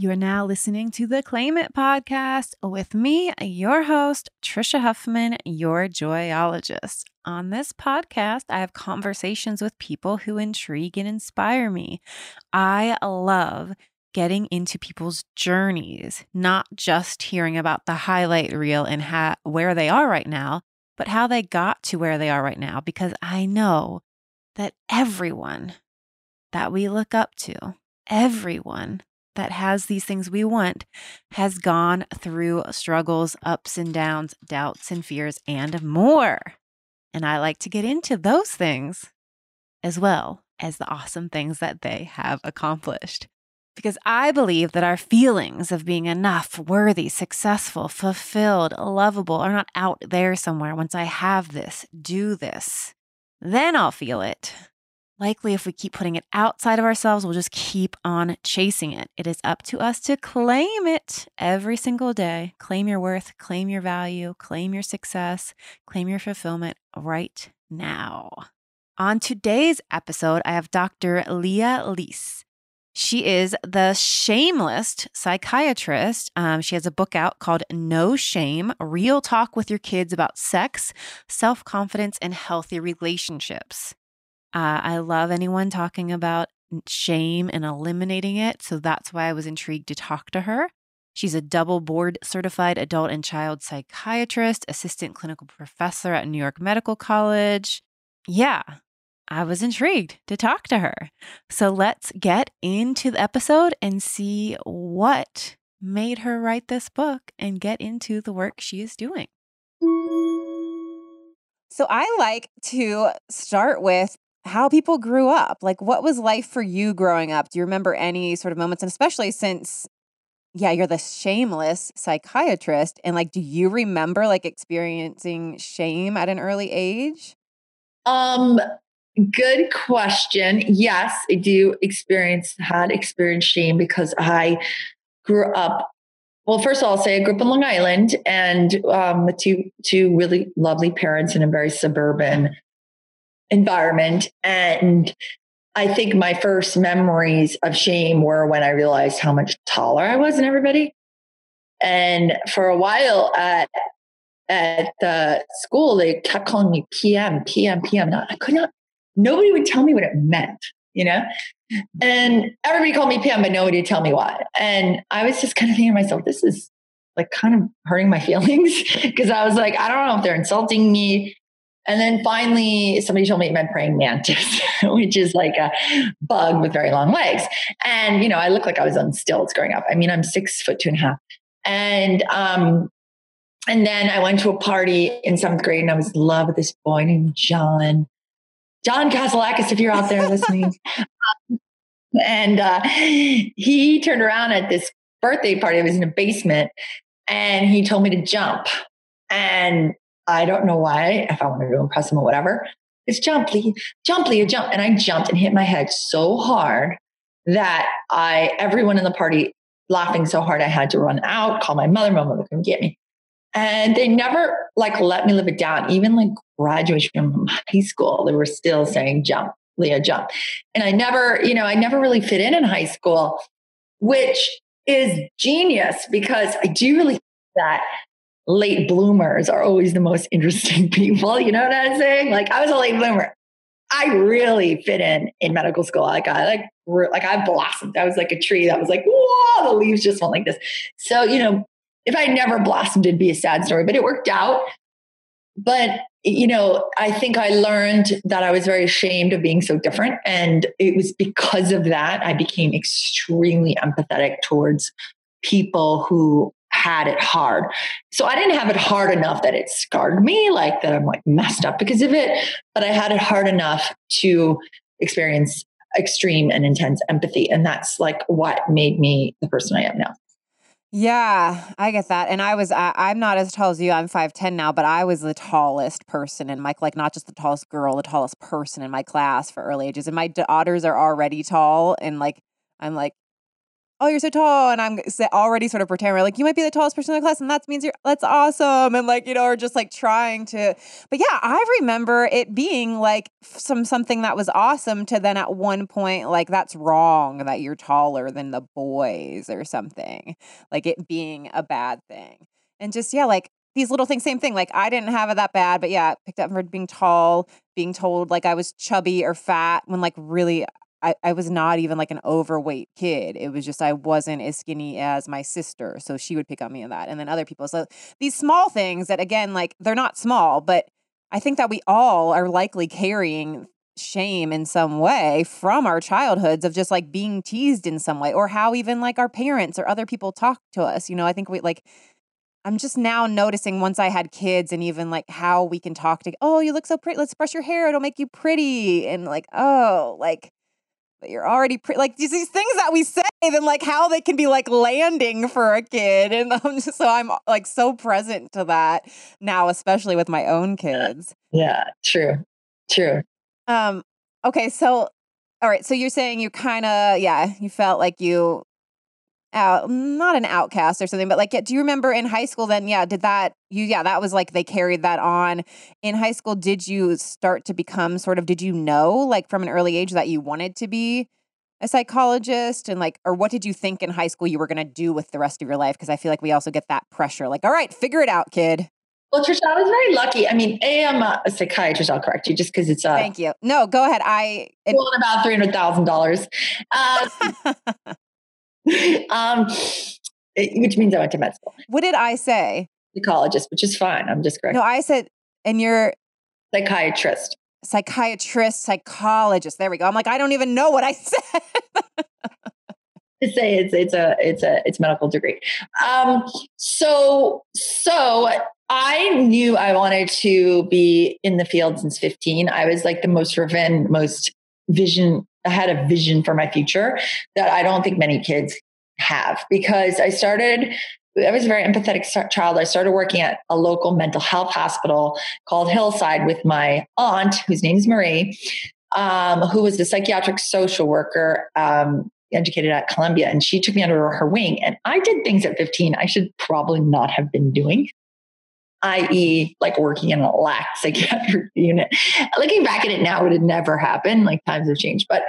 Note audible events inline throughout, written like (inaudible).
You are now listening to the Claim It podcast with me, your host, Trisha Huffman, your joyologist. On this podcast, I have conversations with people who intrigue and inspire me. I love getting into people's journeys, not just hearing about the highlight reel and where they are right now, but how they got to where they are right now, because I know that everyone that we look up to, everyone that has these things we want has gone through struggles, ups and downs, doubts and fears, and more. And I like to get into those things as well as the awesome things that they have accomplished. Because I believe that our feelings of being enough, worthy, successful, fulfilled, lovable are not out there somewhere. Once I have this, do this, then I'll feel it. Likely, if we keep putting it outside of ourselves, we'll just keep on chasing it. It is up to us to claim it every single day. Claim your worth, claim your value, claim your success, claim your fulfillment right now. On today's episode, I have Dr. Lea Lis. She is the shameless psychiatrist. Um, she has a book out called No Shame Real Talk with Your Kids About Sex, Self Confidence, and Healthy Relationships. Uh, I love anyone talking about shame and eliminating it. So that's why I was intrigued to talk to her. She's a double board certified adult and child psychiatrist, assistant clinical professor at New York Medical College. Yeah, I was intrigued to talk to her. So let's get into the episode and see what made her write this book and get into the work she is doing. So I like to start with how people grew up. Like, what was life for you growing up? Do you remember any sort of moments? And especially since, yeah, you're the shameless psychiatrist. And like, do you remember like experiencing shame at an early age? Um, good question. Yes, I do experience, had experienced shame because I grew up well, first of all, I'll say I grew up in Long Island and um, with two two really lovely parents in a very suburban environment. And I think my first memories of shame were when I realized how much taller I was than everybody. And for a while at at the school, they kept calling me PM, PM, PM. I could not. Nobody would tell me what it meant, you know. And everybody called me PM, but nobody would tell me why. And I was just kind of thinking to myself, this is like kind of hurting my (laughs) feelings because I was like, I don't know if they're insulting me. And then finally, somebody told me it meant praying mantis, (laughs) which is like a bug with very long legs. And, you know, I look like I was on stilts growing up. I mean, I'm six foot two and a half. And, um, and then I went to a party in seventh grade and I was in love with this boy named John. John Kasalakis, if you're out there listening. (laughs) and uh, he turned around at this birthday party. I was in a basement and he told me to jump. And I don't know why, if I wanted to impress him or whatever. It's jump, Lee, jump, Lee, jump. And I jumped and hit my head so hard that I, everyone in the party laughing so hard, I had to run out, call my mother. My mother couldn't get me. And they never like let me live it down. Even like graduation from high school, they were still saying jump, Lea, jump. And I never, you know, I never really fit in in high school, which is genius because I do really that late bloomers are always the most interesting (laughs) people. You know what I'm saying? Like I was a late bloomer. I really fit in in medical school. Like I like like I blossomed. I was like a tree that was like, whoa, the leaves just went like this. So you know, if I never blossomed, it'd be a sad story. But it worked out. But you know, I think I learned that I was very ashamed of being so different, and it was because of that I became extremely empathetic towards people who had it hard. So I didn't have it hard enough that it scarred me, like that I'm like messed up because of it, but I had it hard enough to experience extreme and intense empathy. And that's like what made me the person I am now. Yeah, I get that. And I was, I, I'm not as tall as you. I'm 5'10 now, but I was the tallest person in my, like, not just the tallest girl, the tallest person in my class for early ages. And my daughters are already tall. And like, I'm like, oh, you're so tall. And I'm already sort of pretending like, you might be the tallest person in the class. And that means you're, that's awesome. And like, you know, or just like trying to, but yeah, I remember it being like some, something that was awesome to then at one point, like, that's wrong that you're taller than the boys or something, like it being a bad thing. And just, yeah, like these little things, same thing. Like I didn't have it that bad, but yeah, picked up for being tall, being told like I was chubby or fat when like really I, I was not even like an overweight kid. It was just I wasn't as skinny as my sister. So she would pick on me in that. And then other people. So these small things that again, like they're not small, but I think that we all are likely carrying shame in some way from our childhoods of just like being teased in some way or how even like our parents or other people talk to us. You know, I think we like I'm just now noticing once I had kids and even like how we can talk to, oh, you look so pretty. Let's brush your hair. It'll make you pretty. And like, oh, like but you're already pre- like these, these things that we say then like how they can be like landing for a kid and (laughs) I'm just, so i'm like so present to that now especially with my own kids. Yeah true true. Um okay so all right so you're saying you kind of yeah you felt like you out not an outcast or something but like do you remember in high school then yeah did that you yeah that was like they carried that on in high school did you start to become sort of did you know like from an early age that you wanted to be a psychologist and like or what did you think in high school you were going to do with the rest of your life because i feel like we also get that pressure like all right figure it out kid well, Trisha, I was very lucky. I mean, A, I'm a, a psychiatrist. I'll correct you just because it's a. Thank you. No, go ahead. I. It, well, about three hundred thousand dollars. Um, (laughs) (laughs) um, which means I went to med school. What did I say? Psychologist, which is fine. I'm just correct. No, I said, and you're psychiatrist. Psychiatrist, psychologist. There we go. I'm like, I don't even know what I (laughs) said. to say it's it's a it's a it's medical degree. Um, so so I knew I wanted to be in the field since 15. I was like the most driven, most vision I had a vision for my future that I don't think many kids have because I started I was a very empathetic child. I started working at a local mental health hospital called Hillside with my aunt, whose name is Marie, um, who was a psychiatric social worker um, educated at Columbia. And she took me under her wing. And I did things at 15 I should probably not have been doing i.e., like working in a lax (laughs) psychiatric unit. Looking back at it now, it would never happened. Like times have changed. But,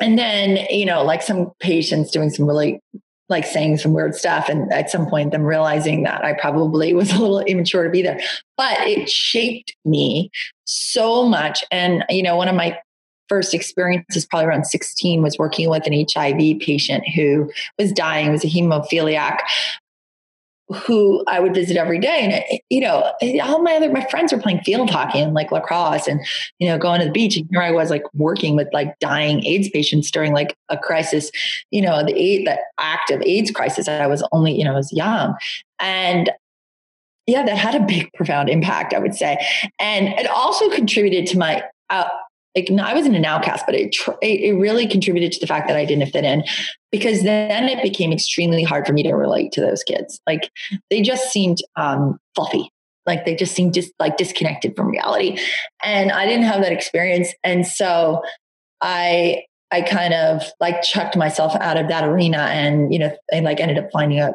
and then, you know, like some patients doing some really like saying some weird stuff. And at some point, them realizing that I probably (laughs) was a little immature to be there. But it shaped me so much. And, you know, one of my first experiences, probably around 16, was working with an HIV patient who was dying, was a hemophiliac who I would visit every day. And, you know, all my other, my friends were playing field hockey and like lacrosse and, you know, going to the beach. And here I was like working with like dying AIDS patients during like a crisis, you know, the, the active AIDS crisis. I was only, you know, I was young. And yeah, that had a big, profound impact, I would say. And it also contributed to my uh, like no, I wasn't an outcast, but it, it really contributed to the fact that I didn't fit in because then it became extremely hard for me to relate to those kids. Like they just seemed um, fluffy, like they just seemed just like disconnected from reality, and I didn't have that experience, and so I I kind of like chucked myself out of that arena, and you know, and like ended up finding a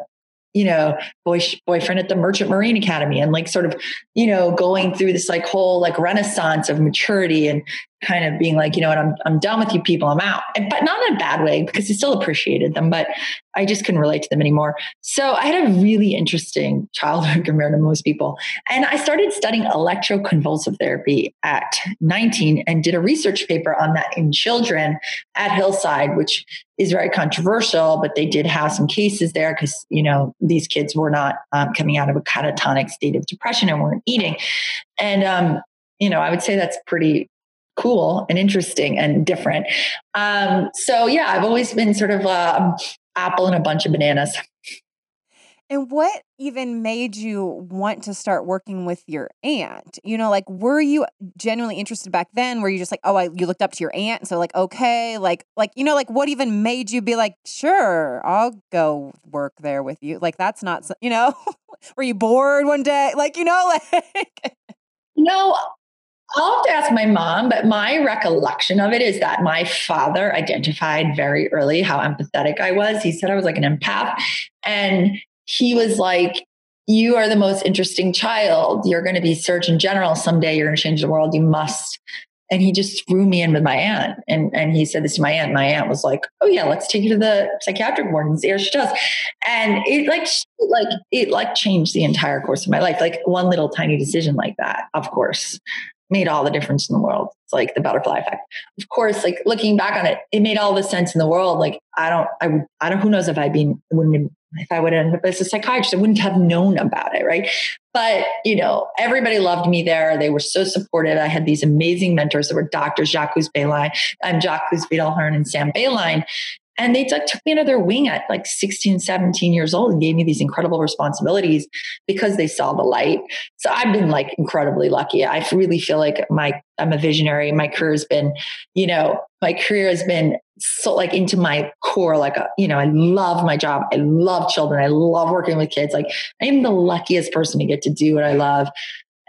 you know, boy, boyfriend at the Merchant Marine Academy and like sort of, you know, going through this like whole like renaissance of maturity and kind of being like, you know what, I'm I'm done with you people, I'm out. But not in a bad way because I still appreciated them, but I just couldn't relate to them anymore. So I had a really interesting childhood (laughs) compared to most people. And I started studying electroconvulsive therapy at 19 and did a research paper on that in children at Hillside, which is very controversial, but they did have some cases there because, you know, these kids were not um, coming out of a catatonic state of depression and weren't eating. And, um, you know, I would say that's pretty cool and interesting and different. Um, so yeah, I've always been sort of a um, apple and a bunch of bananas. And what even made you want to start working with your aunt? You know, like were you genuinely interested back then? Were you just like, oh, I, you looked up to your aunt, so like, okay, like, like you know, like what even made you be like, sure, I'll go work there with you? Like that's not, you know, (laughs) were you bored one day? Like you know, (laughs) like no, I'll have to ask my mom, but my recollection of it is that my father identified very early how empathetic I was. He said I was like an empath. And he was like, You are the most interesting child. You're going to be Surgeon General someday. You're going to change the world. You must. And he just threw me in with my aunt. And, and he said this to my aunt. My aunt was like, Oh, yeah, let's take you to the psychiatric ward and see how she does. And it like, like, it like changed the entire course of my life. Like one little tiny decision like that, of course, made all the difference in the world. It's like the butterfly effect. Of course, like looking back on it, it made all the sense in the world. Like I don't, I I don't, who knows if I'd been, wouldn't, if I would have as a psychiatrist, I wouldn't have known about it. Right. But, you know, everybody loved me there. They were so supportive. I had these amazing mentors that were doctors, Jacques Beline, I'm um, Jacques Vidal-Hearn and Sam Beline. And they took, took me under their wing at like 16, 17 years old and gave me these incredible responsibilities because they saw the light. So I've been like incredibly lucky. I really feel like my I'm a visionary. My career has been, you know, my career has been so like into my core. Like, a, you know, I love my job. I love children. I love working with kids. Like, I am the luckiest person to get to do what I love.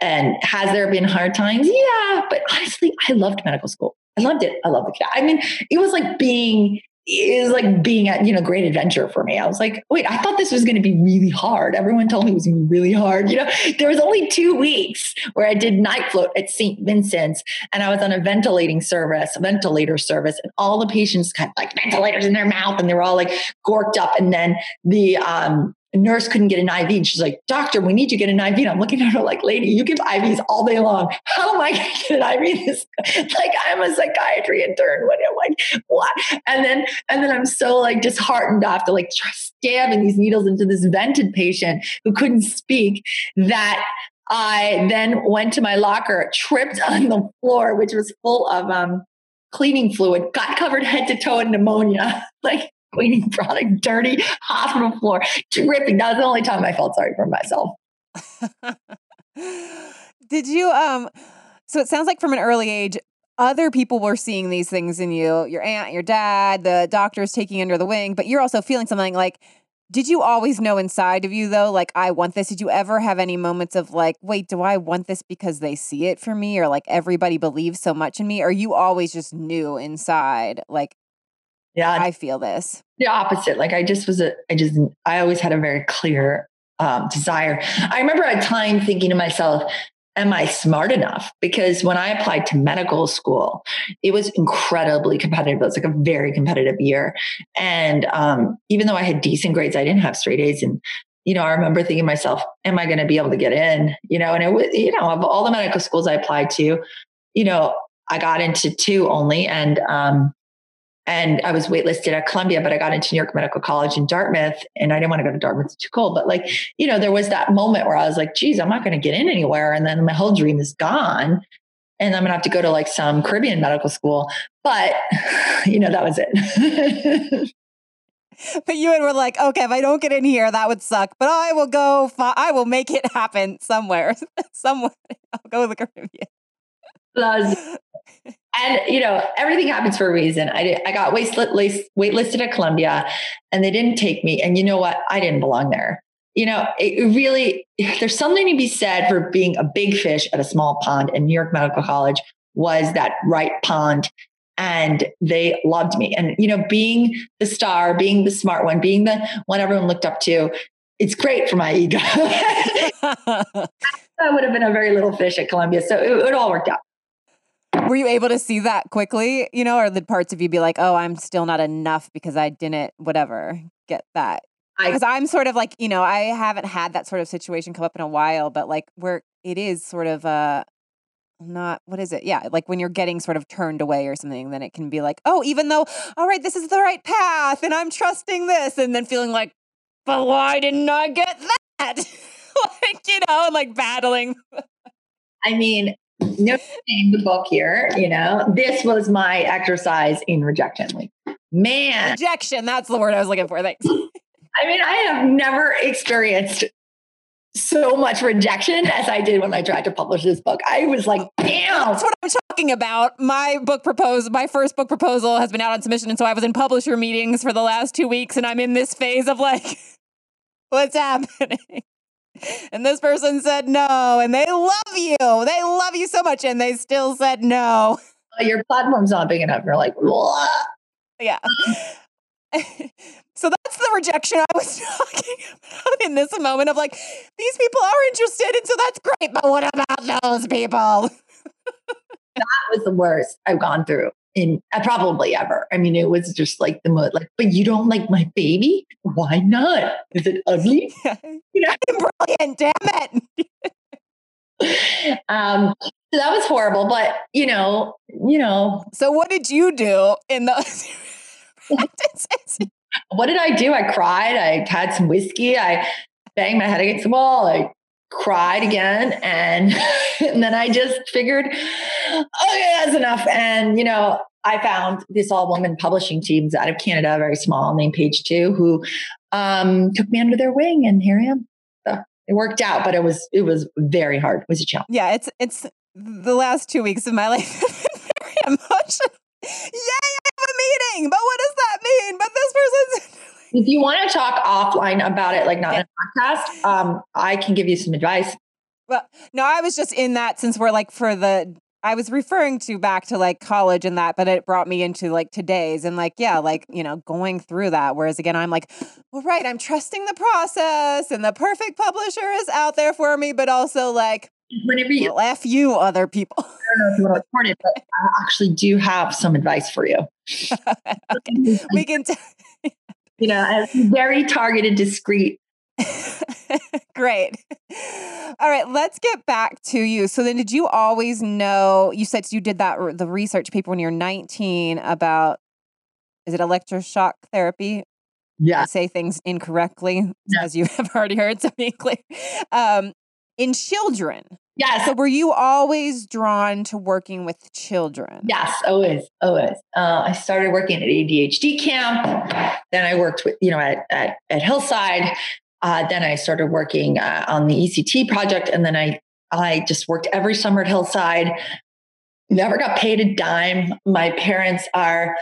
And has there been hard times? Yeah, but honestly, I loved medical school. I loved it. I loved it. I mean, it was like being is like being at you know great adventure for me. I was like, wait, I thought this was going to be really hard. Everyone told me it was going to be really hard. You know, there was only two weeks where I did night float at St. Vincent's, and I was on a ventilating service, a ventilator service, and all the patients had like ventilators in their mouth, and they were all like gorked up. And then the um, nurse couldn't get an IV. And she's like, Doctor, we need to get an IV. And I'm looking at her like, Lady, you give IVs all day long. How am I going to get an IV? This (laughs) like I'm a psychiatry intern. What am like (laughs) what? And then and then I'm so like disheartened after like stabbing these needles into this vented patient who couldn't speak that I then went to my locker, tripped on the floor, which was full of um, cleaning fluid, got covered head to toe in pneumonia. (laughs) like cleaning (laughs) product, dirty hospital floor, dripping. That was the only time I felt sorry for myself. (laughs) Did you um so it sounds like from an early age other people were seeing these things in you, your aunt, your dad, the doctors taking under the wing, but you're also feeling something like did you always know inside of you though like I want this? Did you ever have any moments of like, wait, do I want this because they see it for me or like everybody believes so much in me or you always just knew inside like yeah, I feel this. The opposite. Like I just was a, I just, I always had a very clear um, desire. I remember a time thinking to myself, am I smart enough? Because when I applied to medical school, it was incredibly competitive. It was like a very competitive year. And um, even though I had decent grades, I didn't have straight A's. And, you know, I remember thinking to myself, am I going to be able to get in? You know, and it was, you know, of all the medical schools I applied to, you know, I got into two only. And, um, and I was waitlisted at Columbia, but I got into New York Medical College in Dartmouth and I didn't want to go to Dartmouth. It's too cold. But like, you know, there was that moment where I was like, geez, I'm not going to get in anywhere. And then my whole dream is gone. And I'm going to have to go to like some Caribbean medical school. But, (sighs) you know, that was it. (laughs) but you and were like, okay, if I don't get in here, that would suck. But I will go, I will make it happen somewhere. (laughs) somewhere. I'll go to the Caribbean. Was (laughs) and you know everything happens for a reason. I did, i got waitlisted, waitlisted at columbia and they didn't take me and you know what? I didn't belong there. You know it really there's something to be said for being a big fish at a small pond and new york medical college was that right pond and they loved me. And you know being the star being the smart one being the one everyone looked up to it's great for my ego. (laughs) (laughs) I would have been a very little fish at columbia so it, it all worked out were you able to see that quickly, you know, or the parts of you be like, oh, I'm still not enough because I didn't, whatever, get that? Because I'm sort of like, you know, I haven't had that sort of situation come up in a while, but like where it is sort of uh not what is it? Yeah, like when you're getting sort of turned away or something, then it can be like, oh, even though, all right, this is the right path and I'm trusting this, and then feeling like, but why didn't I get that? (laughs) like, you know, like battling. I mean, no name the book here, you know. This was my exercise in rejection. Like, man. Rejection, that's the word I was looking for. Thanks. (laughs) I mean, I have never experienced so much rejection as I did when I tried to publish this book. I was like, oh, damn. That's what I'm talking about. My book proposal, my first book proposal has been out on submission. And so I was in publisher meetings for the last two weeks and I'm in this phase of like, (laughs) what's happening? (laughs) and this person said no, and they love you. They love you so much, and they still said no. Your platform's not big enough. You're like, what? Yeah. (laughs) so that's the rejection I was (laughs) talking about in this moment of like, these people are interested, and so that's great, but what about those people? that was the worst I've gone through in uh, probably ever. I mean, it was just like the most like, but you don't like my baby? Why not? Is it ugly? (laughs) you know, (laughs) brilliant. Damn it. (laughs) um, so that was horrible, but you know, you know. So what did you do in those what did I do? I cried. I had some whiskey. I banged my head against the wall. I cried again and, (laughs) and then i just figured okay that's enough. And you know i found this all woman publishing teams out of canada very small named page two who um, took me under their wing and here i am. So it worked out but it was it was very hard. It was a challenge. Yeah it's it's the last two weeks of my (laughs) life have been very (laughs) emotional yay i have a meeting! But what does that mean? But this person's if you want to talk offline about it, like not in a podcast, um, I can give you some advice. Well, no, I was just in that since we're like for the I was referring to back to like college and that, but it brought me into like today's and like, yeah, like, you know, going through that. Whereas again, I'm like, well, right, I'm trusting the process and the perfect publisher is out there for me, but also like, whenever you well, F you, other people. I don't know if you want to record it, but I actually do have some advice for you. (laughs) we can. T- you know, very targeted, discreet. (laughs) Great. All right, let's get back to you. So then did you always know you said you did that the research paper when you're 19 about is it electroshock therapy? Yeah. I say things incorrectly yeah. as you (laughs) have already heard so be clear. Um, in children. Yes. So were you always drawn to working with children? Yes, always, always. Uh, I started working at ADHD camp. Then I worked with, you know, at, at, at Hillside. Uh, then I started working uh, on the ECT project. And then I, I just worked every summer at Hillside. Never got paid a dime. My parents are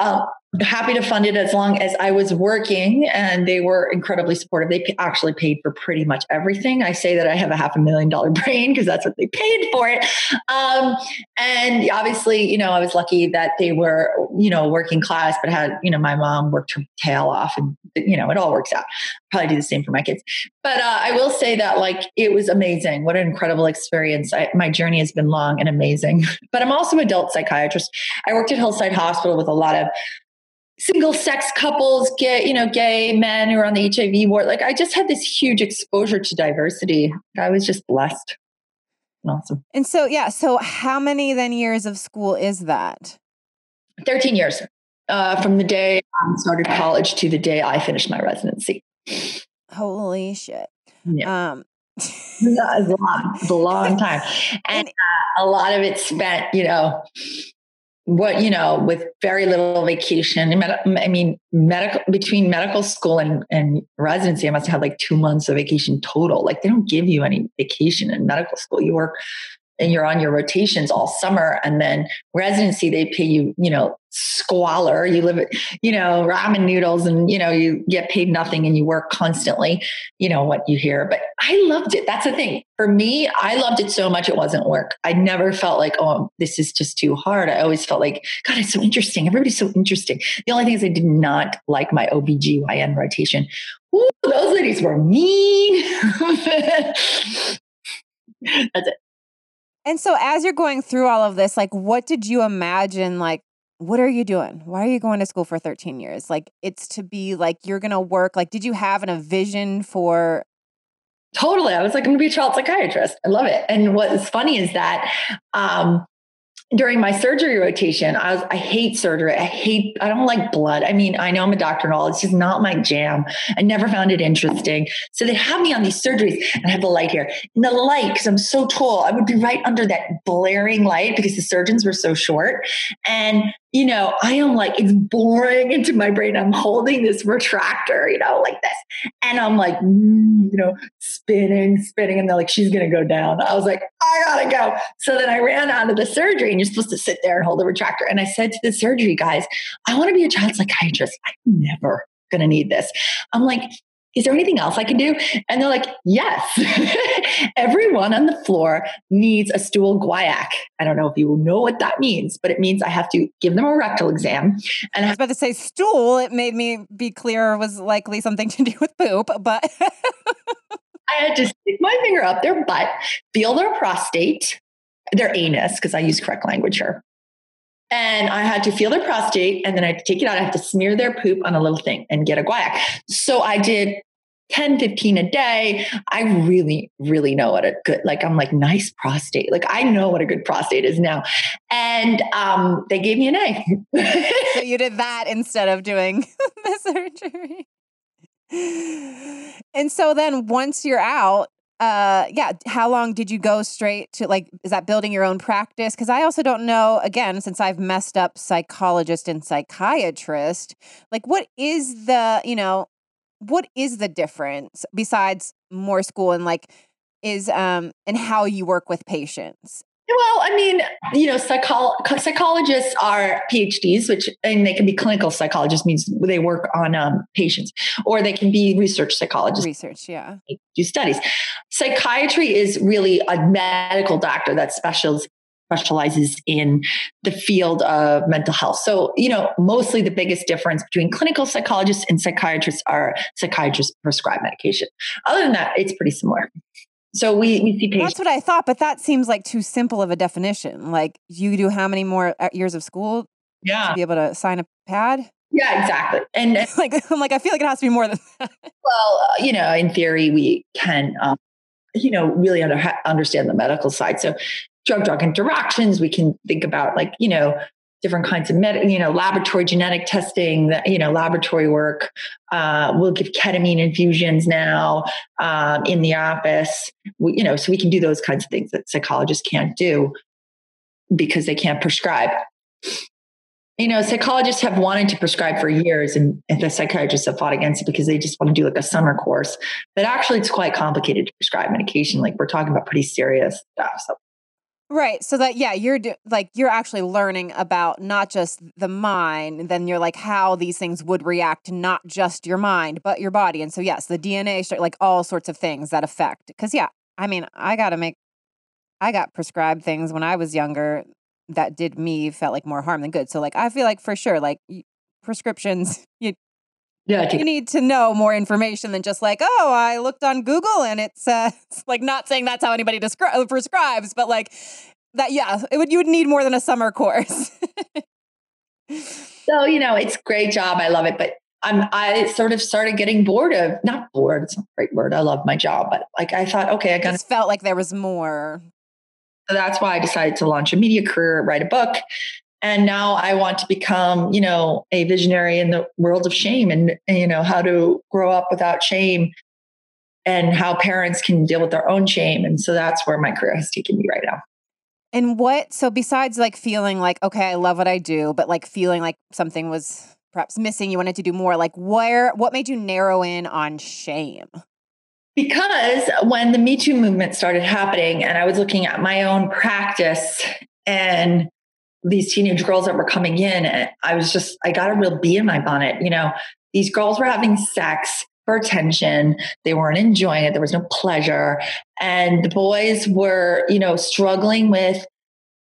um, happy to fund it as long as I was working, and they were incredibly supportive. They actually paid for pretty much everything. I say that I have a half a million dollar (laughs) brain because that's what they paid for it. Um, and obviously, you know, I was lucky that they were, you know, working class, but had, you know, my mom worked her tail off, and you know, it all works out. Probably do the same for my kids. But uh, I will say that, like, it was amazing. What an incredible experience. I, my journey has been long and amazing. (laughs) But I'm also an adult psychiatrist. I worked at Hillside Hospital with a lot of single sex couples, gay, you know, gay men who are on the HIV ward. Like I just had this huge exposure to diversity. I was just blessed. Awesome. And so, yeah. So, how many then years of school is that? 13 years uh, from the day I started college to the day I finished my residency. Holy shit. Yeah. Um, is a long, a long (laughs) time. And uh, a lot of it spent, you know, what you know with very little vacation i mean medical between medical school and, and residency i must have had like two months of vacation total. Like they don't give you any vacation in medical school. You work and you're on your rotations all summer and then residency they pay you you know squalor. You live you know ramen noodles and you know you get paid nothing and you work constantly. You know what you hear. But i loved it. That's the thing. For me i loved it so much it wasn't work. I never felt like oh this is just too hard. I always felt like god it's so interesting. Everybody's so interesting. The only thing is i did not like my obgyn rotation. Ooh, those ladies were mean. (laughs) That's it and so as you're going through all of this, like what did you imagine like what are you doing? Why are you going to school for 13 years? Like it's to be like you're going to work like did you have an, a vision for Totally. I was like I'm going to be a child psychiatrist. I love it. And what's funny is that um during my surgery rotation, I was I hate surgery. I hate I don't like blood. I mean, I know I'm a doctor and all, it's just not my jam. I never found it interesting. So they have me on these surgeries and I have the light here. And the light, because I'm so tall, I would be right under that blaring light because the surgeons were so short. And you know, I am like, it's boring into my brain. I'm holding this retractor, you know, like this. And I'm like, mm, you know, spinning, spinning. And they're like, she's going to go down. I was like, I got to go. So then I ran out of the surgery and you're supposed to sit there and hold the retractor. And I said to the surgery guys, I want to be a child psychiatrist. I'm never going to need this. I'm like, is there anything else I can do? And they're like, yes. (laughs) Everyone on the floor needs a stool guaiac. I don't know if you know what that means, but it means I have to give them a rectal exam. And I was about to say stool. It made me be clear was likely something to do with poop, but (laughs) I had to stick my finger up their butt, feel their prostate, their anus, because I use correct language here. And I had to feel their prostate and then I had to take it out. I have to smear their poop on a little thing and get a guaiac. So I did 10, 15 a day. I really, really know what a good, like, I'm like, nice prostate. Like, I know what a good prostate is now. And um, they gave me an A. so you did (laughs) that instead of doing (laughs) the surgery. And so then once you're out, uh yeah how long did you go straight to like is that building your own practice? Because i also don't know again since i've messed up psychologist and psychiatrist like what is the you know what is the difference besides more school and like is um and how you work with patients well, I mean, you know, psycholo- psychologists are PhDs, which and they can be clinical psychologists, means they work on um, patients, or they can be research psychologists. Research, yeah, do studies. Psychiatry is really a medical doctor that specials specializes in the field of mental health. So, you know, mostly the biggest difference between clinical psychologists and psychiatrists are psychiatrists prescribe medication. Other than that, it's pretty similar. So we, we see patients. That's what I thought, but that seems like too simple of a definition. Like you do how many more uh, years of school yeah. to be able to sign a pad? Yeah, exactly. And (laughs) like I'm like I feel like it has to be more than (laughs) that. Well, uh, you know, in theory, we can, um, you know, really under, understand the medical side. So drug drug interactions, we can think about like you know different kinds of med, you know, laboratory genetic testing, you know, laboratory work. Uh, we'll give ketamine infusions now um, in the office. We, you know, so we can do those kinds of things that psychologists can't do because they can't prescribe. You know, psychologists have wanted to prescribe for years, and, and the psychiatrists have fought against it because they just want to do like a summer course. But actually, it's quite complicated to prescribe medication. Like we're talking about pretty serious stuff. So Right. So that yeah, you're do, like you're actually learning about not just the mind, then you're like how these things would react to not just your mind, but your body. And so yes, the DNA like all sorts of things that affect. Cuz yeah, I mean, I got to make I got prescribed things when I was younger that did me felt like more harm than good. So like I feel like for sure like prescriptions (laughs) you yeah, you need to know more information than just like, oh, I looked on Google and it's uh, (laughs) like not saying that's how anybody descri- uh, prescribes, but like that, yeah, it would you would need more than a summer course. so you know, it's great job. I love it, but I'm I sort of started getting bored of not bored. It's not a great word. I love my job, but like I thought, okay, I got It felt like there was more. So that's why I decided to launch a media career, write a book, and now i want to become you know a visionary in the world of shame and, you know how to grow up without shame and how parents can deal with their own shame. And so that's where my career has taken me right now. And what so besides like feeling like okay i love what i do but like feeling like something was perhaps missing you wanted to do more like where what made you narrow in on shame? Because when the me too movement started happening and i was looking at my own practice and these teenage girls that were coming in, eh, I was just, I got a real bee in my bonnet. You know, these girls were having sex for attention. They weren't enjoying it. There was no pleasure. And the boys were, you know, struggling with,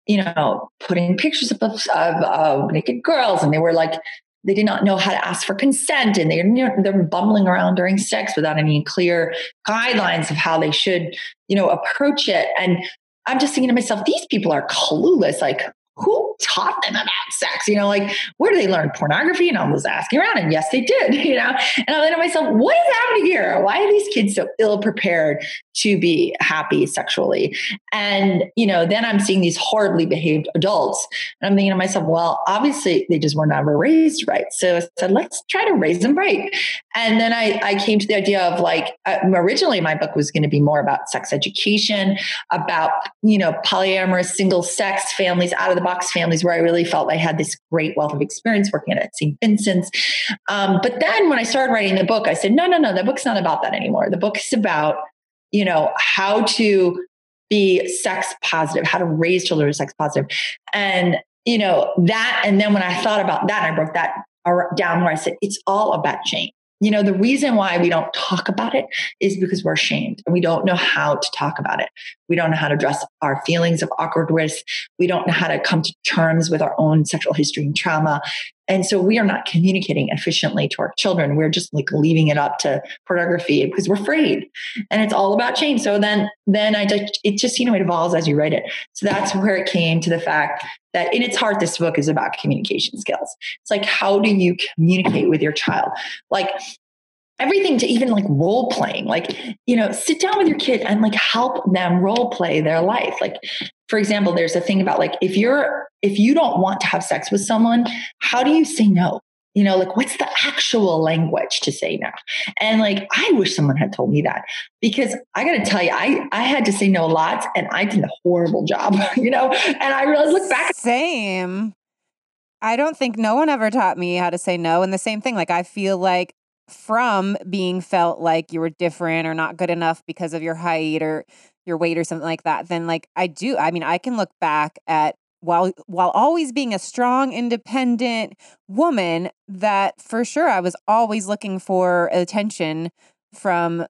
you know, putting pictures of, of, of naked girls. And they were like, they did not know how to ask for consent and they're they're bumbling around during sex without any clear guidelines of how they should, you know, approach it. And I'm just thinking to myself, these people are clueless. Like, who taught them about sex? You know, like where do they learn pornography? And I was asking around, and yes, they did. (laughs) You know, and I thought to myself, what is happening here? Why are these kids so ill prepared to be happy sexually? And you know, then I'm seeing these horribly behaved adults, and I'm thinking to myself, well, obviously they just were never raised right. So I said, let's try to raise them right. And then I, I came to the idea of like uh, originally my book was going to be more about sex education, about you know polyamorous single sex families out of the box families where I really felt I had this great wealth of experience working at St. Vincent's. Um, but then when I started writing the book, I said, no, no, no, the book's not about that anymore. The book is about, you know, how to be sex positive, how to raise children to sex positive. And, you know, that, and then when I thought about that, I broke that down where I said, it's all about shame you know, the reason why we don't talk about it is because we're ashamed and we don't know how to talk about it. We don't know how to address our feelings of awkwardness. We don't know how to come to terms with our own sexual history and trauma. And so we are not communicating efficiently to our children. We're just like leaving it up to pornography because we're afraid. And it's all about shame. So then then I just it just, you know, it evolves as you write it. So that's where it came to the fact that in its heart, this book is about communication skills. It's like, how do you communicate with your child? Like everything to even like role playing, like, you know, sit down with your kid and like help them role play their life. Like, for example, there's a thing about like, if you're, if you don't want to have sex with someone, how do you say no? You know like what's the actual language to say no? And like i wish someone had told me that because i gotta tell you i i had to say no a lot and i did a horrible job (laughs) you know? And i realized look back same. I don't think no one ever taught me how to say no and the same thing like i feel like from being felt like you were different or not good enough because of your height or your weight or something like that then like i do i mean i can look back at while while always being a strong independent woman that for sure I was always looking for attention from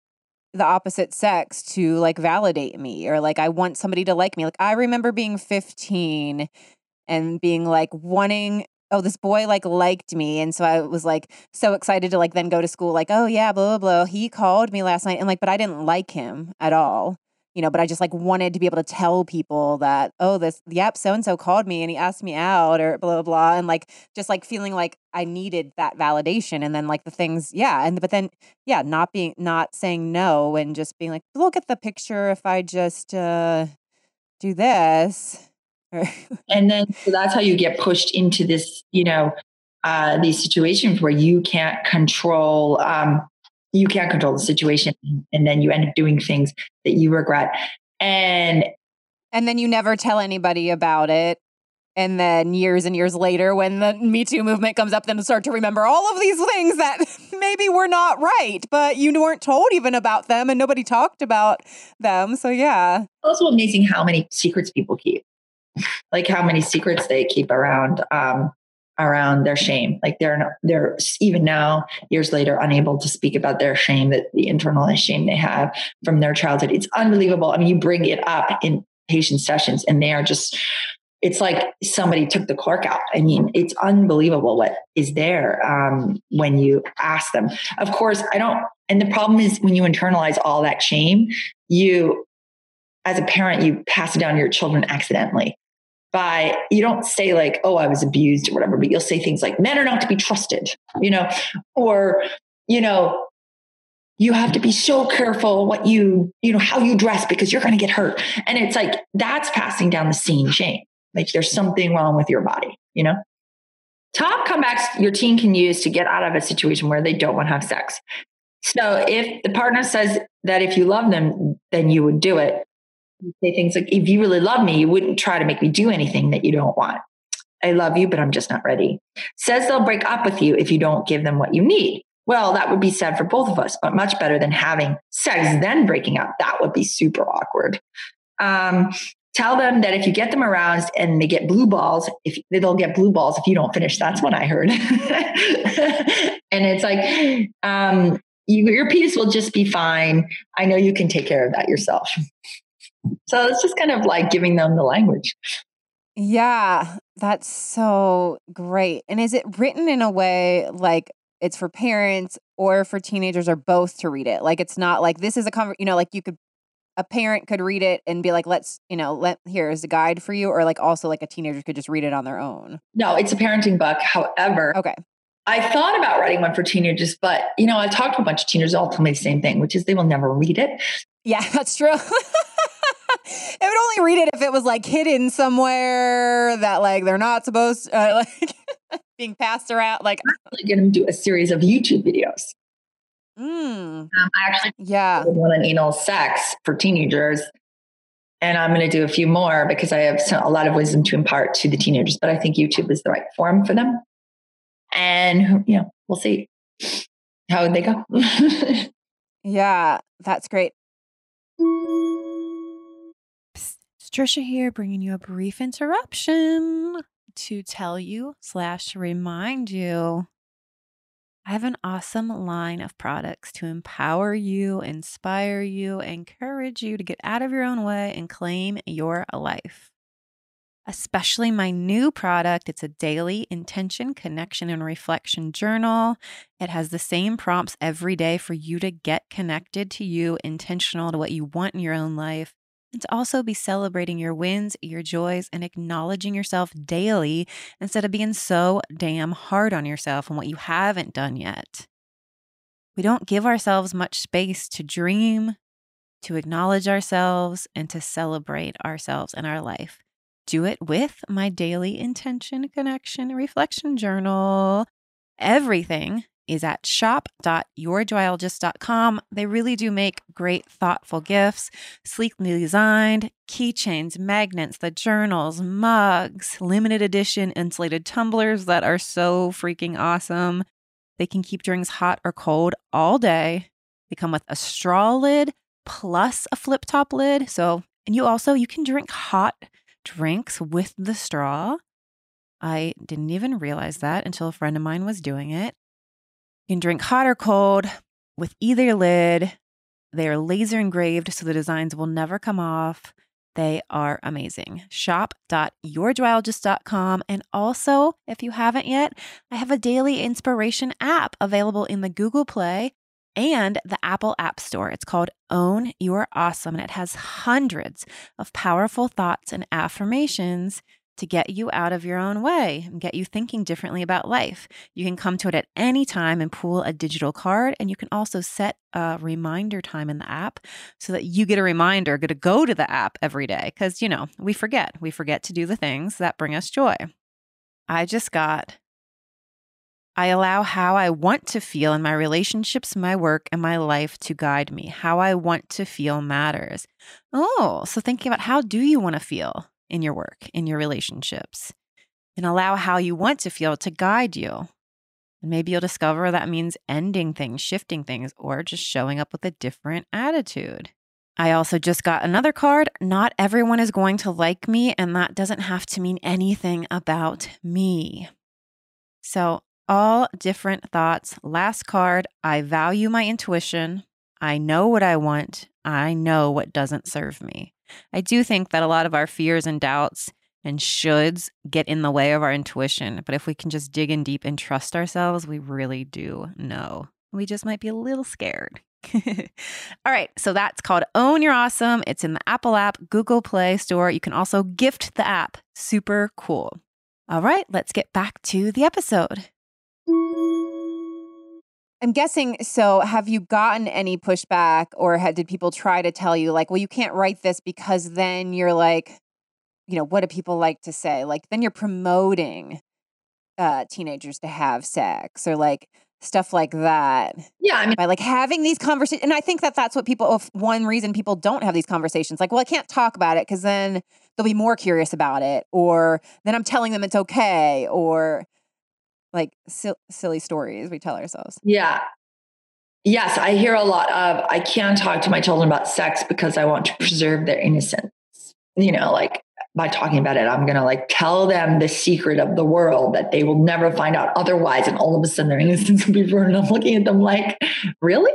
the opposite sex to like validate me or like I want somebody to like me. Like I remember being 15 and being like wanting oh this boy like liked me. And so I was like so excited to like then go to school like oh yeah blah blah blah. He called me last night. And like but I didn't like him at all you know, but I just like wanted to be able to tell people that, oh, this, yep, so and so called me and he asked me out or blah, blah, blah. And like, just like feeling like I needed that validation. And then like the things, yeah. And, but then, yeah, not being, not saying no and just being like, look at the picture if I just uh, do this. (laughs) and then, so that's how you get pushed into this, you know, uh, these situations where you can't control um, you can't control the situation and then you end up doing things that you regret. And and then you never tell anybody about it. And then years and years later when the me too movement comes up then start to remember all of these things that (laughs) maybe were not right but you weren't told even about them and nobody talked about them. So yeah. Also amazing how many secrets people keep. Like how many secrets they keep around um, around their shame. Like they're they're even now, years later, unable to speak about their shame, that the internalized shame they have from their childhood. It's unbelievable. I mean, you bring it up in patient sessions, and they are just. It's like somebody took the cork out. I mean, it's unbelievable what is there um, when you ask them. Of course, I don't. And the problem is when you internalize all that shame, you, as a parent, you pass it down to your children accidentally by you don't say like oh i was abused or whatever but you'll say things like men are not to be trusted you know? Or you know you have to be so careful what you you know how you dress because you're going to get hurt. And it's like that's passing down the scene shame. Like there's something wrong with your body you know? Top comebacks your teen can use to get out of a situation where they don't want to have sex. So if the partner says that if you love them then you would do it say things like, if you really love me, you wouldn't try to make me do anything that you don't want. I love you, but I'm just not ready. Says they'll break up with you if you don't give them what you need. Well, that would be sad for both of us, but much better than having sex, then breaking up. That would be super awkward. Um, tell them that if you get them aroused and they get blue balls, if they'll get blue balls if you don't finish. That's what I heard. (laughs) and it's like, um, you, your penis will just be fine. I know you can take care of that yourself. So it's just kind of like giving them the language. Yeah, that's so great. And is it written in a way like it's for parents or for teenagers or both to read it? Like it's not like this is a conver- you know, like you could a parent could read it and be like, let's, you know, let here's a guide for you, or like also like a teenager could just read it on their own. No, it's a parenting book. However, okay. I thought about writing one for teenagers, but you know, I talked to a bunch of teenagers, all tell me the same thing, which is they will never read it. Yeah, (laughs) that's true. (laughs) it would only read it if it was like hidden somewhere that like they're not supposed to, uh, (laughs) like being passed around. Like I'm going to do a series of YouTube videos. Mm. Um, I actually yeah one on anal sex for teenagers, and I'm going to do a few more because I have a lot of wisdom to impart to the teenagers. But I think YouTube is the right forum for them, and you know we'll see how they go. (laughs) yeah, that's great. Trisha here, bringing you a brief interruption to tell you slash remind you I have an awesome line of products to empower you, inspire you, encourage you to get out of your own way and claim your life. Especially my new product, it's a daily intention, connection, and reflection journal. It has the same prompts every day for you to get connected to you, intentional to what you want in your own life and to also be celebrating your wins, your joys, and acknowledging yourself daily instead of being so damn hard on yourself and what you haven't done yet. We don't give ourselves much space to dream, to acknowledge ourselves, and to celebrate ourselves and our life. Do it with my daily intention, connection, reflection journal. Everything is at shop.yourjoyologist.com. They really do make great, thoughtful gifts, sleekly designed keychains, magnets, the journals, mugs, limited edition insulated tumblers that are so freaking awesome. They can keep drinks hot or cold all day. They come with a straw lid plus a flip top lid. So, and you also you can drink hot drinks with the straw. I didn't even realize that until a friend of mine was doing it. You can drink hot or cold with either lid. They are laser engraved, so the designs will never come off. They are amazing. Shop.yourjoyologist.com. And also, if you haven't yet, I have a daily inspiration app available in the Google Play and the Apple App Store. It's called Own Your Awesome, and it has hundreds of powerful thoughts and affirmations to get you out of your own way and get you thinking differently about life. You can come to it at any time and pull a digital card. And you can also set a reminder time in the app so that you get a reminder to go to the app every day. Because, you know, we forget. We forget to do the things that bring us joy. I just got, I allow how I want to feel in my relationships, my work, and my life to guide me. How I want to feel matters. Oh, so thinking about how do you want to feel? In your work, in your relationships, and allow how you want to feel to guide you. And maybe you'll discover that means ending things, shifting things, or just showing up with a different attitude. I also just got another card. Not everyone is going to like me, and that doesn't have to mean anything about me. So, all different thoughts. Last card I value my intuition. I know what I want. I know what doesn't serve me. I do think that a lot of our fears and doubts and shoulds get in the way of our intuition. But if we can just dig in deep and trust ourselves, we really do know. We just might be a little scared. (laughs) All right, so that's called Own Your Awesome. It's in the Apple app, Google Play Store. You can also gift the app. Super cool. All right, let's get back to the episode. I'm guessing. So, have you gotten any pushback, or had, did people try to tell you, like, well, you can't write this because then you're like, you know, what do people like to say? Like, then you're promoting uh, teenagers to have sex, or like stuff like that. Yeah, I mean, by like having these conversations, and I think that that's what people. One reason people don't have these conversations, like, well, I can't talk about it because then they'll be more curious about it, or then I'm telling them it's okay, or like sil- silly stories we tell ourselves. Yeah. Yes, I hear a lot of I can't talk to my children about sex because I want to preserve their innocence. You know, like by talking about it, I'm going to like tell them the secret of the world that they will never find out otherwise. And all of a sudden their (laughs) innocence will be ruined. I'm looking at them like, really?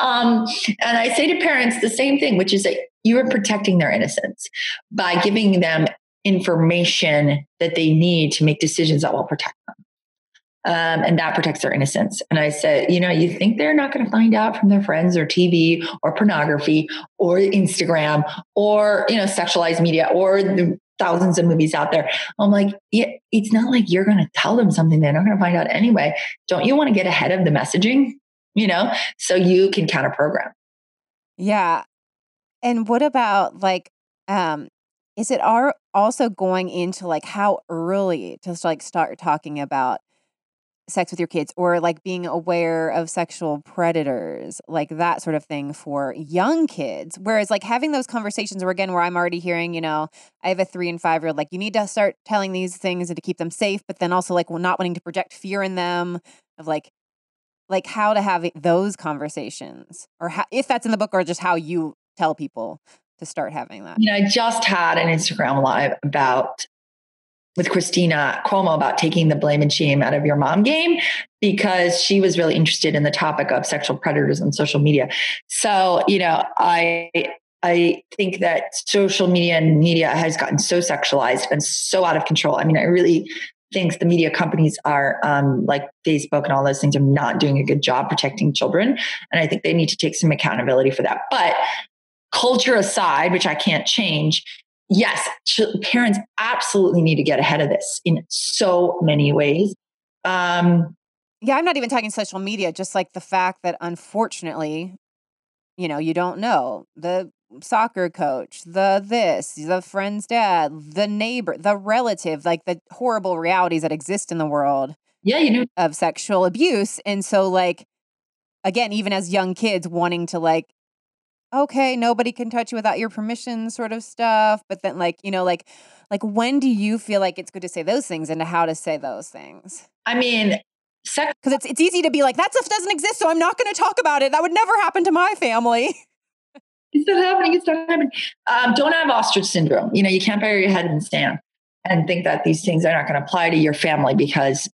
Um, and I say to parents the same thing, which is that you are protecting their innocence by giving them information that they need to make decisions that will protect them. Um, and that protects their innocence. And I said, you know, you think they're not going to find out from their friends or TV or pornography or Instagram or, you know, sexualized media or the thousands of movies out there. I'm like, yeah, it's not like you're going to tell them something they're not going to find out anyway. Don't you want to get ahead of the messaging, you know, so you can counter program? Yeah. And what about like, um, is it are also going into like how early to like start talking about sex with your kids or like being aware of sexual predators, like that sort of thing for young kids. Whereas like having those conversations where again where I'm already hearing, you know, I have a 3 and 5 year old like you need to start telling these things and to keep them safe, but then also like well, not wanting to project fear in them of like like how to have those conversations or how, if that's in the book or just how you tell people to start having that. You know, I just had an Instagram live about with Cristina Cuomo about taking the blame and shame out of your mom game because she was really interested in the topic of sexual predators on social media. So, you know, I I think that social media and media has gotten so sexualized and so out of control. I mean, I really think the media companies are um, like Facebook and all those things are not doing a good job protecting children. And I think they need to take some accountability for that. But culture aside, which I can't change, yes, ch- parents absolutely need to get ahead of this in so many ways. Um, yeah, I'm not even talking social media, just like the fact that unfortunately, you know, you don't know the soccer coach, the this, the friend's dad, the neighbor, the relative, like the horrible realities that exist in the world. Yeah, you know, of sexual abuse. And so, like, again, even as young kids wanting to, like, okay, nobody can touch you without your permission, sort of stuff. But then, like, you know, like, like when do you feel like it's good to say those things and how to say those things? I mean, sex because it's it's easy to be like that stuff doesn't exist, so I'm not going to talk about it. That would never happen to my family. It's not happening. It's not happening. Um, don't have ostrich syndrome. You know, you can't bury your head in the sand and think that these things are not going to apply to your family because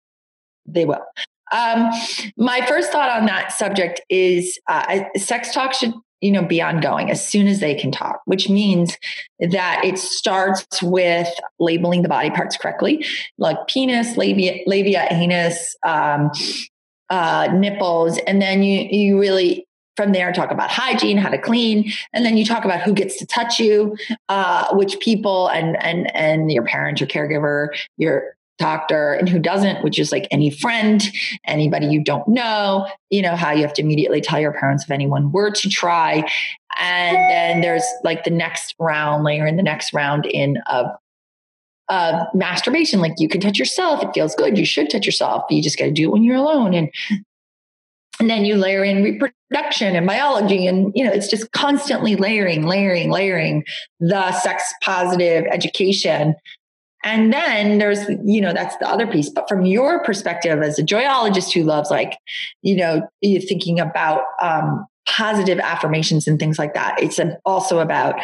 they will. Um, my first thought on that subject is uh, sex talk should you know be ongoing as soon as they can talk which means that it starts with labeling the body parts correctly like penis labia labia anus um, uh, nipples. And then you you really from there talk about hygiene how to clean. And then you talk about who gets to touch you uh, which people and and and your parent your caregiver your doctor and who doesn't which is like any friend anybody you don't know you know how you have to immediately tell your parents if anyone were to try. And then there's like the next round layer in the next round in of uh, masturbation. Like you can touch yourself. It feels good. You should touch yourself. You just got to do it when you're alone. And and then you layer in reproduction and biology. And you know it's just constantly layering layering layering the sex positive education and then there's you know that's the other piece. But from your perspective as a joyologist who loves like you know thinking about um, positive affirmations and things like that it's also about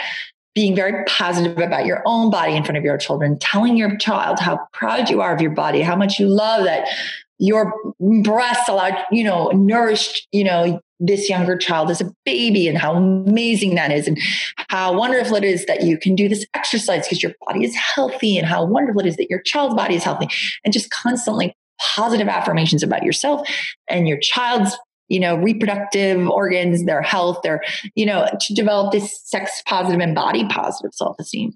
being very positive about your own body in front of your children telling your child how proud you are of your body how much you love that your breasts allowed, you know, nourished, you know, this younger child as a baby and how amazing that is and how wonderful it is that you can do this exercise because your body is healthy and how wonderful it is that your child's body is healthy and just constantly positive affirmations about yourself and your child's you know reproductive organs their health their you know to develop this sex positive and body positive self-esteem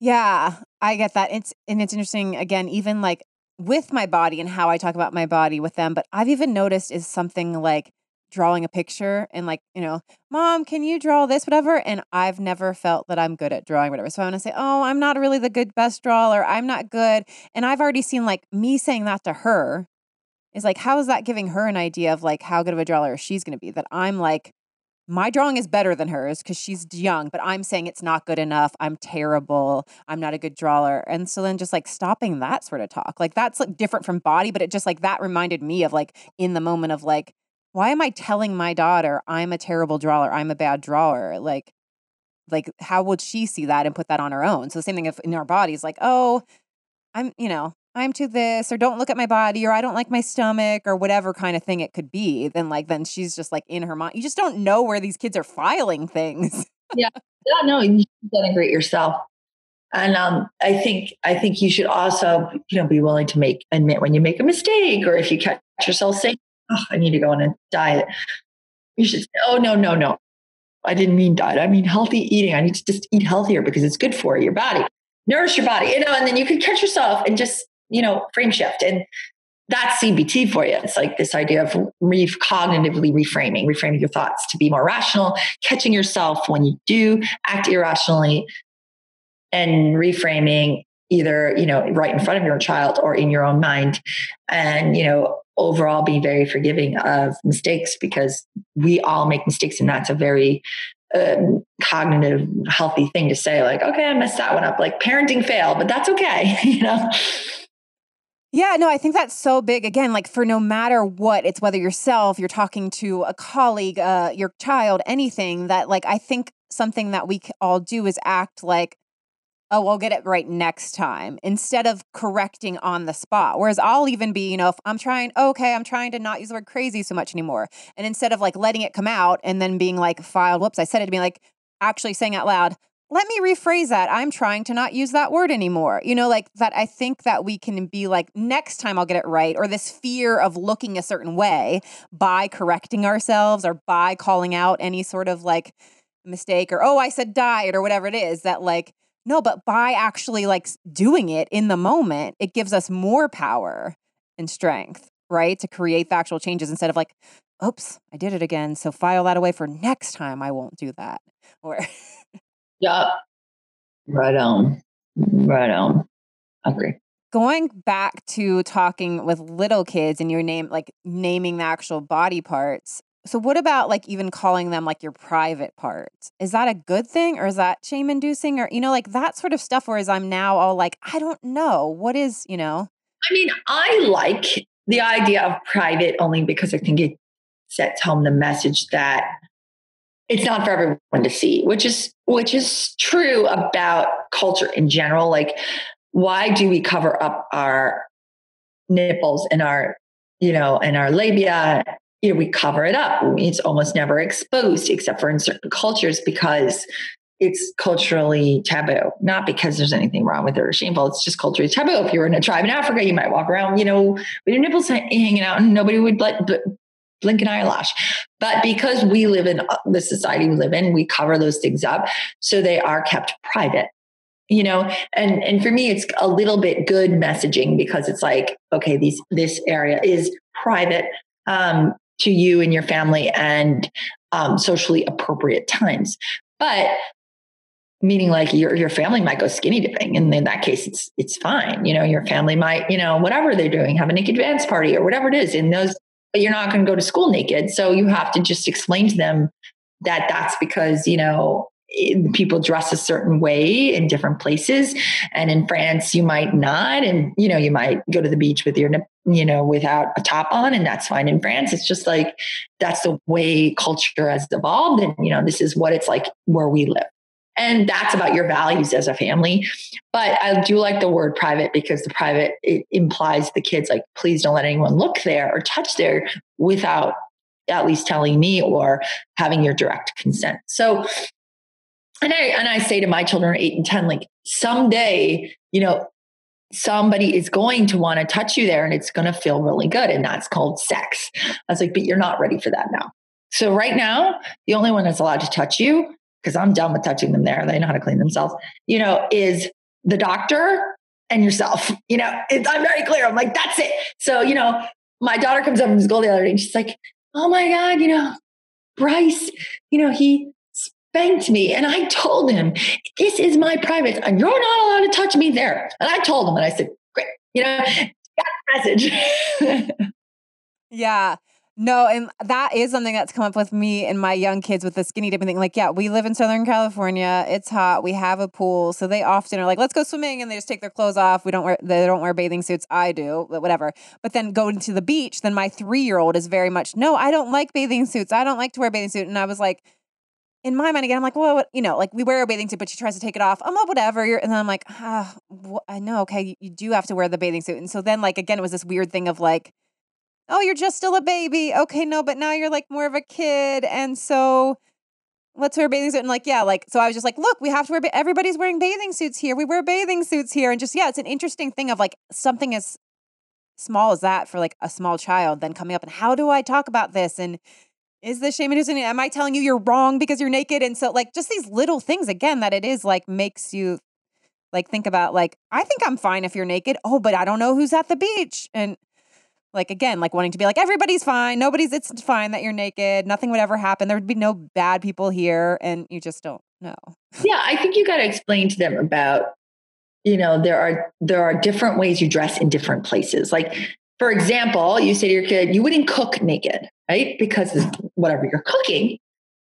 yeah i get that it's and it's interesting again even like with my body and how I talk about my body with them. But I've even noticed is something like drawing a picture and like, you know, mom, can you draw this, whatever? And I've never felt that I'm good at drawing whatever. So I want to say, oh, I'm not really the good best drawer. I'm not good. And I've already seen like me saying that to her is like, how is that giving her an idea of like how good of a drawer she's going to be? That I'm like, my drawing is better than hers because she's young, but I'm saying it's not good enough. I'm terrible. I'm not a good drawer. And so then just like stopping that sort of talk, like that's like different from body, but it just like that reminded me of like in the moment of like, why am I telling my daughter I'm a terrible drawer? I'm a bad drawer? Like, like how would she see that and put that on her own? So the same thing if in our bodies, like, oh, I'm, you know, I'm to this, or don't look at my body, or I don't like my stomach, or whatever kind of thing it could be, then like then she's just like in her mind. You just don't know where these kids are filing things. yeah, yeah, no, you denigrate yourself. And um, I think I think you should also, you know, be willing to make admit when you make a mistake, or if you catch yourself saying, oh, "I need to go on a diet," you should say, "Oh no, no, no, I didn't mean diet. I mean healthy eating. I need to just eat healthier because it's good for your body, nourish your body." You know, and then you can catch yourself and just you know, frame shift. And that's CBT for you. It's like this idea of re- cognitively reframing, reframing your thoughts to be more rational, catching yourself when you do act irrationally, and reframing either you know right in front of your child or in your own mind, and you know overall be very forgiving of mistakes because we all make mistakes, and that's a very um, cognitive healthy thing to say. Like, okay, I messed that one up. Like parenting failed, but that's okay. (laughs) you know. Yeah, no, I think that's so big. Again, like for no matter what, it's whether yourself, you're talking to a colleague, uh, your child, anything that, like, I think something that we all do is act like oh, we'll get it right next time instead of correcting on the spot. Whereas I'll even be, you know, if I'm trying, okay, I'm trying to not use the word crazy so much anymore. And instead of like letting it come out and then being like filed, whoops, I said it to be like actually saying out loud, let me rephrase that. I'm trying to not use that word anymore. You know, like that I think that we can be like, next time I'll get it right, or this fear of looking a certain way by correcting ourselves or by calling out any sort of like mistake or, oh, I said diet or whatever it is that like, no, but by actually like doing it in the moment, it gives us more power and strength, right? To create the actual changes instead of like, oops, I did it again. So file that away for next time. I won't do that. Or, yeah, right on, right on. Agree. Going back to talking with little kids and your name, like naming the actual body parts, so what about like even calling them like your private parts? Is that a good thing or is that shame inducing or you know like that sort of stuff whereas I'm now all like I don't know what is, you know. I mean, I like the idea of private only because I think it sets home the message that it's not for everyone to see, which is which is true about culture in general. Like why do we cover up our nipples and our you know and our labia you know, we cover it up. It's almost never exposed except for in certain cultures because it's culturally taboo, not because there's anything wrong with it or shameful. It's just culturally taboo. If you were in a tribe in Africa, you might walk around, you know, with your nipples hanging out and nobody would blink an eyelash. But because we live in uh, the society we live in, we cover those things up. So they are kept private you know and and for me it's a little bit good messaging because it's like okay these this area is private um, to you and your family and um, socially appropriate times. But meaning like your your family might go skinny dipping and in that case it's it's fine you know your family might you know whatever they're doing have a naked dance party or whatever it is in those but you're not going to go to school naked so you have to just explain to them that that's because you know people dress a certain way in different places. And in france you might not. And you know you might go to the beach with your you know without a top on and that's fine in france. It's just like that's the way culture has evolved and you know this is what it's like where we live. And that's about your values as a family. But i do like the word private because the private it implies the kids like please don't let anyone look there or touch there without at least telling me or having your direct consent. So and I and I say to my children, eight and ten, like someday, you know, somebody is going to want to touch you there, and it's going to feel really good, and that's called sex. I was like, but you're not ready for that now. So right now, the only one that's allowed to touch you, because I'm done with touching them there, they know how to clean themselves. You know, is the doctor and yourself. You know, I'm very clear. I'm like, that's it. So you know, my daughter comes up from school the other day, and she's like, oh my god, you know, Bryce, you know, he spanked me. And I told him, this is my private, and you're not allowed to touch me there. And I told him, and I said, great, you know, got message. (laughs) yeah. No, and that is something that's come up with me and my young kids with the skinny dipping thing. Like, yeah, we live in Southern California. It's hot. We have a pool, so they often are like, "Let's go swimming," and they just take their clothes off. We don't wear they don't wear bathing suits. I do, but whatever. But then going to the beach, then my three year old is very much no. I don't like bathing suits. I don't like to wear bathing suit. And I was like, in my mind again, I'm like, well, what, you know, like we wear a bathing suit, but she tries to take it off. I'm like, whatever. And then I'm like, ah, I know. Okay, you do have to wear the bathing suit. And so then, like, again, it was this weird thing of like, oh, you're just still a baby. Okay, no, but now you're like more of a kid, and so let's wear bathing suit. And like, yeah, like, so I was just like, look, we have to wear. Ba- everybody's wearing bathing suits here. We wear bathing suits here, and just yeah, it's an interesting thing of like something as small as that for like a small child, then coming up and how do I talk about this and is this shame inducing? Am I telling you you're wrong because you're naked? And so, like, just these little things again that it is like makes you like think about like I think I'm fine if you're naked. Oh, but I don't know who's at the beach. And like again, like wanting to be like everybody's fine, nobody's. It's fine that you're naked. Nothing would ever happen. There would be no bad people here, and you just don't know. Yeah, I think you got to explain to them about you know there are there are different ways you dress in different places. Like for example, you say to your kid, you wouldn't cook naked right? Because whatever you're cooking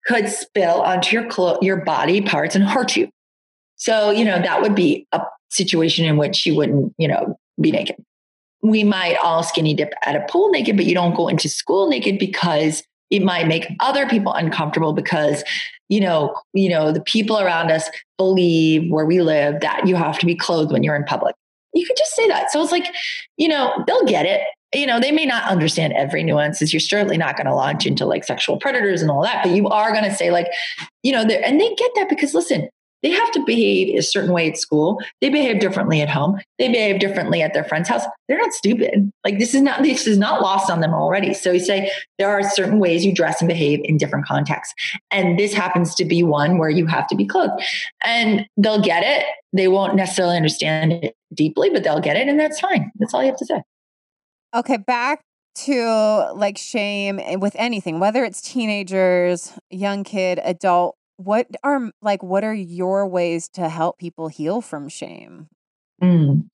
could spill onto your clo- your body parts and hurt you. So, you know, that would be a situation in which you wouldn't, you know, be naked. We might all skinny dip at a pool naked, but you don't go into school naked because it might make other people uncomfortable because you know, you know, the people around us believe where we live that you have to be clothed when you're in public. You could just say that. So it's like, you know, they'll get it. You know, they may not understand every nuances. You're certainly not going to launch into like sexual predators and all that, but you are going to say like, you know, and they get that because listen, they have to behave a certain way at school. They behave differently at home. They behave differently at their friend's house. They're not stupid. Like this is not this is not lost on them already. So you say there are certain ways you dress and behave in different contexts. And this happens to be one where you have to be clothed. And they'll get it. They won't necessarily understand it deeply, but they'll get it and that's fine. That's all you have to say. Okay, back to like shame with anything, whether it's teenagers, young kid, adult what are like what are your ways to help people heal from shame mm.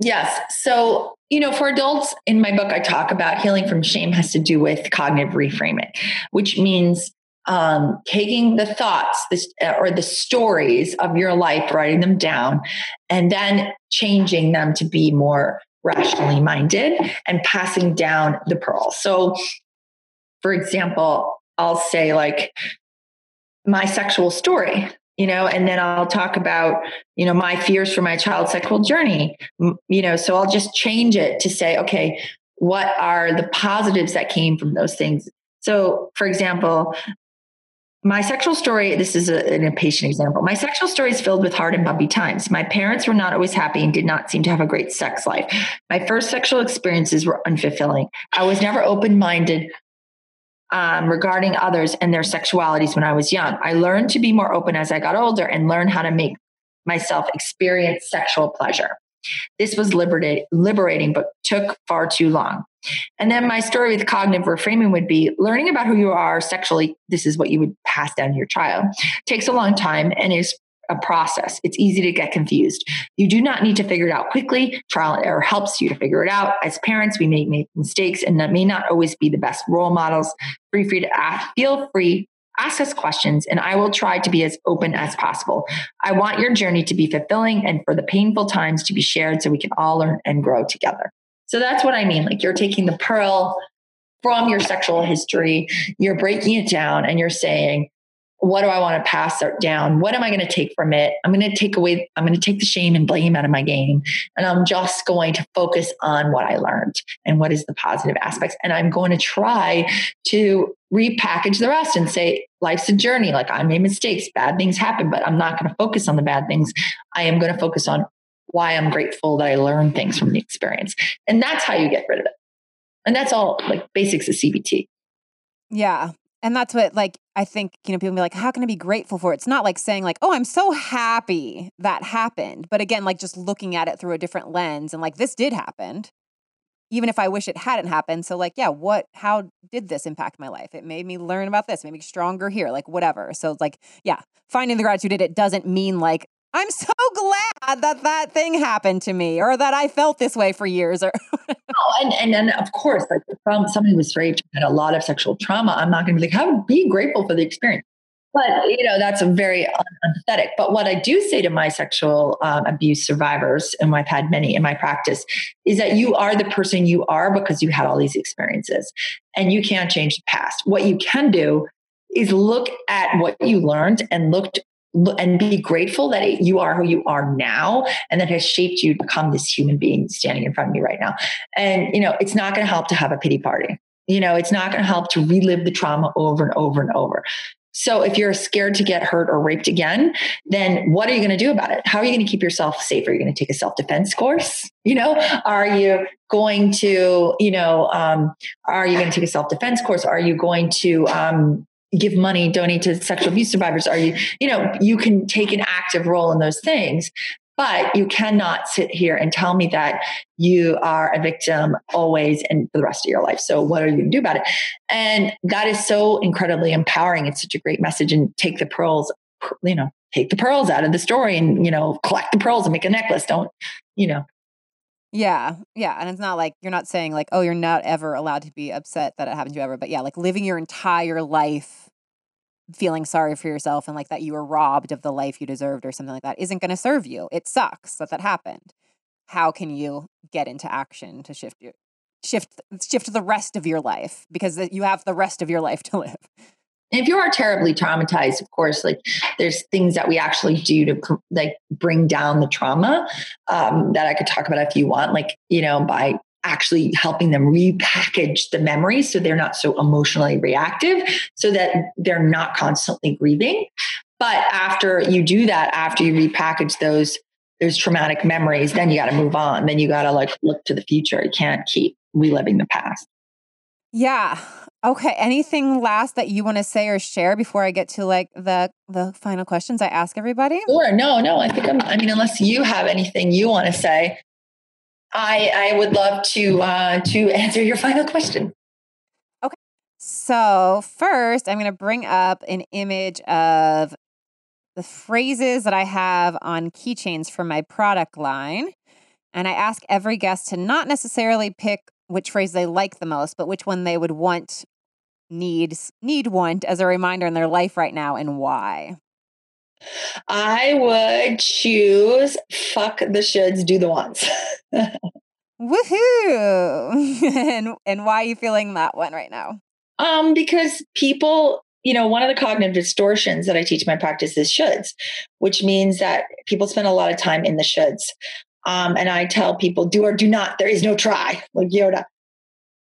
yes so you know for adults in my book i talk about healing from shame has to do with cognitive reframing which means um, taking the thoughts this, uh, or the stories of your life writing them down and then changing them to be more rationally minded and passing down the pearl. So for example I'll say like my sexual story you know and then i'll talk about you know my fears for my child's sexual journey you know so i'll just change it to say okay what are the positives that came from those things? So for example my sexual story this is a, an impatient example my sexual story is filled with hard and bumpy times my parents were not always happy and did not seem to have a great sex life my first sexual experiences were unfulfilling i was never open-minded um, regarding others and their sexualities when I was young. I learned to be more open as I got older and learn how to make myself experience sexual pleasure. This was liberating, but took far too long. And then my story with cognitive reframing would be learning about who you are sexually. This is what you would pass down to your child. Takes a long time and is a process. It's easy to get confused. You do not need to figure it out quickly. Trial and error helps you to figure it out. As parents, we may make mistakes and that may not always be the best role models. Free free to ask, feel free ask us questions and I will try to be as open as possible. I want your journey to be fulfilling and for the painful times to be shared so we can all learn and grow together. So that's what I mean. Like you're taking the pearl from your sexual history, you're breaking it down and you're saying, what do I want to pass down? What am I going to take from it? I'm going to take away, I'm going to take the shame and blame out of my game. And I'm just going to focus on what I learned and what is the positive aspects. And I'm going to try to repackage the rest and say, life's a journey. Like I made mistakes, bad things happen, but I'm not going to focus on the bad things. I am going to focus on why I'm grateful that I learned things from the experience. And that's how you get rid of it. And that's all like basics of CBT. Yeah. And that's what, like, I think, you know, people be like, how can I be grateful for it? It's not like saying, like, oh, I'm so happy that happened. But again, like, just looking at it through a different lens and like, this did happen, even if I wish it hadn't happened. So, like, yeah, what, how did this impact my life? It made me learn about this, made me stronger here, like, whatever. So, it's like, yeah, finding the gratitude it doesn't mean like, I'm so glad that that thing happened to me or that I felt this way for years or (laughs) oh, and, and then of course like from somebody who was raped had a lot of sexual trauma. I'm not going to be like how be grateful for the experience. But you know that's a very unempathetic but what i do say to my sexual um, abuse survivors and i've had many in my practice is that you are the person you are because you had all these experiences and you can't change the past. What you can do is look at what you learned and looked and be grateful that you are who you are now and that has shaped you to become this human being standing in front of me right now. And, you know, it's not going to help to have a pity party. You know, it's not going to help to relive the trauma over and over and over. So if you're scared to get hurt or raped again, then what are you going to do about it? How are you going to keep yourself safe? Are you going to take a self-defense course? You know, are you going to, you know, um, are you going to take a self-defense course? Are you going to, um, give money, donate to sexual abuse survivors? Are you, you know, you can take an active role in those things, but you cannot sit here and tell me that you are a victim always and for the rest of your life. So what are you going to do about it? And that is so incredibly empowering. It's such a great message and take the pearls, you know, take the pearls out of the story and, you know, collect the pearls and make a necklace. Don't, you know, yeah, yeah. And it's not like you're not saying like, oh, you're not ever allowed to be upset that it happened to you ever. But yeah, like living your entire life feeling sorry for yourself and like that you were robbed of the life you deserved or something like that isn't going to serve you. It sucks that that happened. How can you get into action to shift your shift shift the rest of your life because you have the rest of your life to (laughs) live? And if you are terribly traumatized, of course, like there's things that we actually do to like bring down the trauma um, that I could talk about if you want, like, you know, by actually helping them repackage the memories so they're not so emotionally reactive so that they're not constantly grieving. But after you do that, after you repackage those those traumatic memories, then you got to move on. Then you got to like look to the future. You can't keep reliving the past. Yeah. Okay. Anything last that you want to say or share before I get to like the the final questions I ask everybody? Sure. No, no. I think I'm I mean, unless you have anything you want to say, I I would love to uh to answer your final question. Okay. So first I'm gonna bring up an image of the phrases that I have on keychains for my product line. And I ask every guest to not necessarily pick which phrase they like the most, but which one they would want, need, need want as a reminder in their life right now and why. I would choose fuck the shoulds, do the wants. (laughs) Woohoo! (laughs) and and why are you feeling that one right now? Um, because people, you know, one of the cognitive distortions that I teach my practice is shoulds, which means that people spend a lot of time in the shoulds. Um, and I tell people, do or do not. There is no try, like Yoda.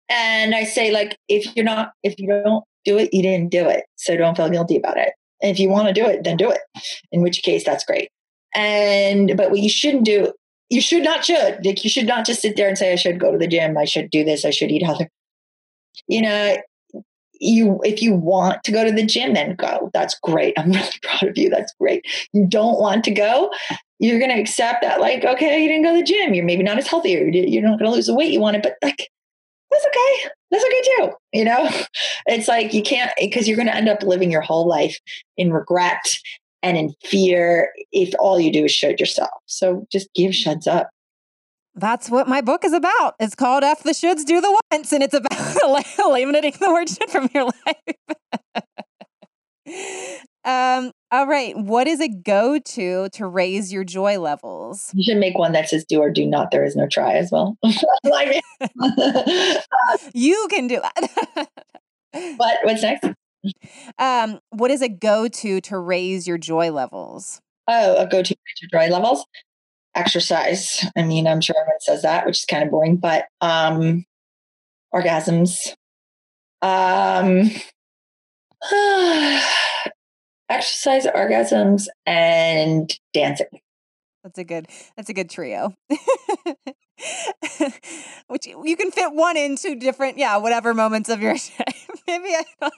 And I say, like, if you're not, if you don't do it, you didn't do it. So don't feel guilty about it. And if you want to do it, then do it. In which case, that's great. And but what you shouldn't do, you should not should. Like you should not just sit there and say, I should go to the gym, I should do this, I should eat healthy. You know, you if you want to go to the gym, then go. That's great. I'm (laughs) really proud of you. That's great. You don't want to go, you're going to accept that, like, okay, you didn't go to the gym. You're maybe not as healthy, or you're not going to lose the weight you wanted, but like, that's okay. That's okay too. You know, it's like you can't, because you're going to end up living your whole life in regret and in fear if all you do is should yourself. So just give shoulds up. That's what my book is about. It's called F the Shoulds Do the Wants, and it's about (laughs) eliminating the word should from your life. (laughs) Um, all right. What is a go to to raise your joy levels? You should make one that says do or do not. There is no try as well. (laughs) (laughs) (laughs) you can do that. what? What's next? Um, what is a go to to raise your joy levels? Oh, a go to raise your joy levels? Exercise. I mean, I'm sure everyone says that, which is kind of boring, but um, orgasms. Um, (sighs) (sighs) exercise, orgasms, and dancing. That's a good. That's a good trio. (laughs) Which you can fit one into different, yeah, whatever moments of your (laughs) day. Maybe I.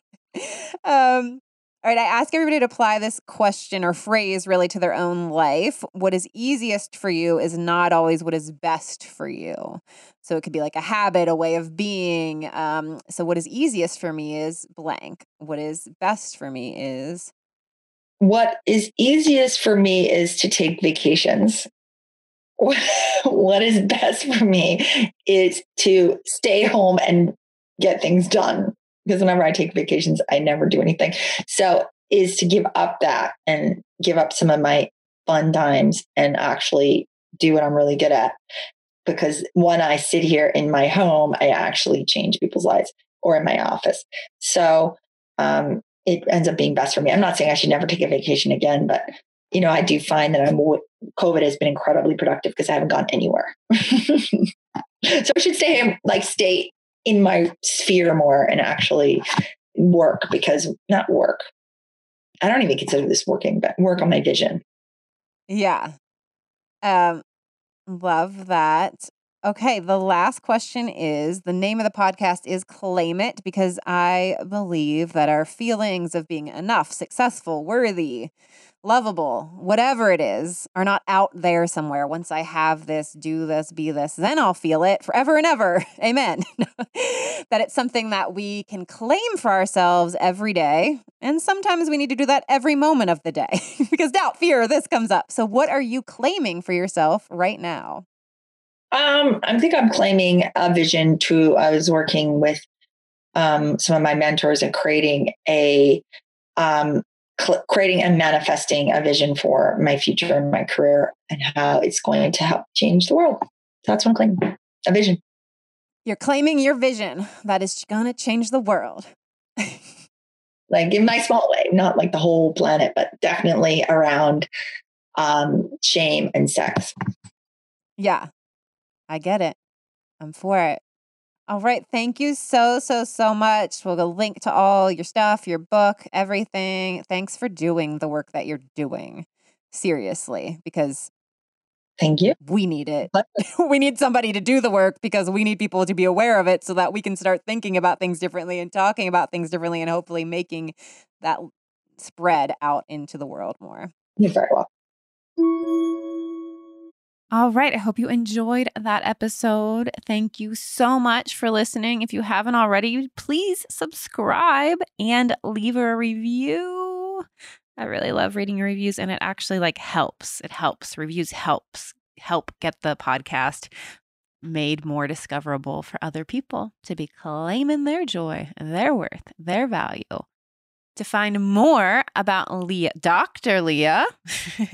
Um, all right, I ask everybody to apply this question or phrase really to their own life. What is easiest for you is not always what is best for you. So it could be like a habit, a way of being. Um, so what is easiest for me is blank. What is best for me is what is easiest for me is to take vacations. (laughs) what is best for me is to stay home and get things done. Because whenever I take vacations, I never do anything. So, is to give up that and give up some of my fun times and actually do what I'm really good at. Because when I sit here in my home, I actually change people's lives or in my office. So, um, it ends up being best for me. I'm not saying I should never take a vacation again, but you know, I do find that I'm COVID has been incredibly productive because I haven't gone anywhere. (laughs) so I should stay like stay in my sphere more and actually work because not work. I don't even consider this working, but work on my vision. Yeah. Um love that. Okay, the last question is the name of the podcast is Claim It because I believe that our feelings of being enough, successful, worthy, lovable, whatever it is, are not out there somewhere. Once I have this, do this, be this, then I'll feel it forever and ever. (laughs) Amen. (laughs) that it's something that we can claim for ourselves every day. And sometimes we need to do that every moment of the day (laughs) because doubt, fear, this comes up. So, what are you claiming for yourself right now? Um, I think I'm claiming a vision to, I was working with um, some of my mentors and creating a, um, cl- creating and manifesting a vision for my future and my career and how it's going to help change the world. That's what I'm claiming a vision. You're claiming your vision that is going to change the world. (laughs) like in my small way, not like the whole planet, but definitely around um, shame and sex. Yeah, I get it. I'm for it. All right. Thank you so, so, so much. We'll go link to all your stuff, your book, everything. Thanks for doing the work that you're doing. Seriously, because Thank you. We need it. (laughs) we need somebody to do the work because we need people to be aware of it so that we can start thinking about things differently and talking about things differently and hopefully making that spread out into the world more. You're very welcome. All right. I hope you enjoyed that episode. Thank you so much for listening. If you haven't already, please subscribe and leave a review. I really love reading your reviews and it actually like helps. It helps. Reviews helps help get the podcast made more discoverable for other people to be claiming their joy, their worth, their value. To find more about Lea, Dr. Lea,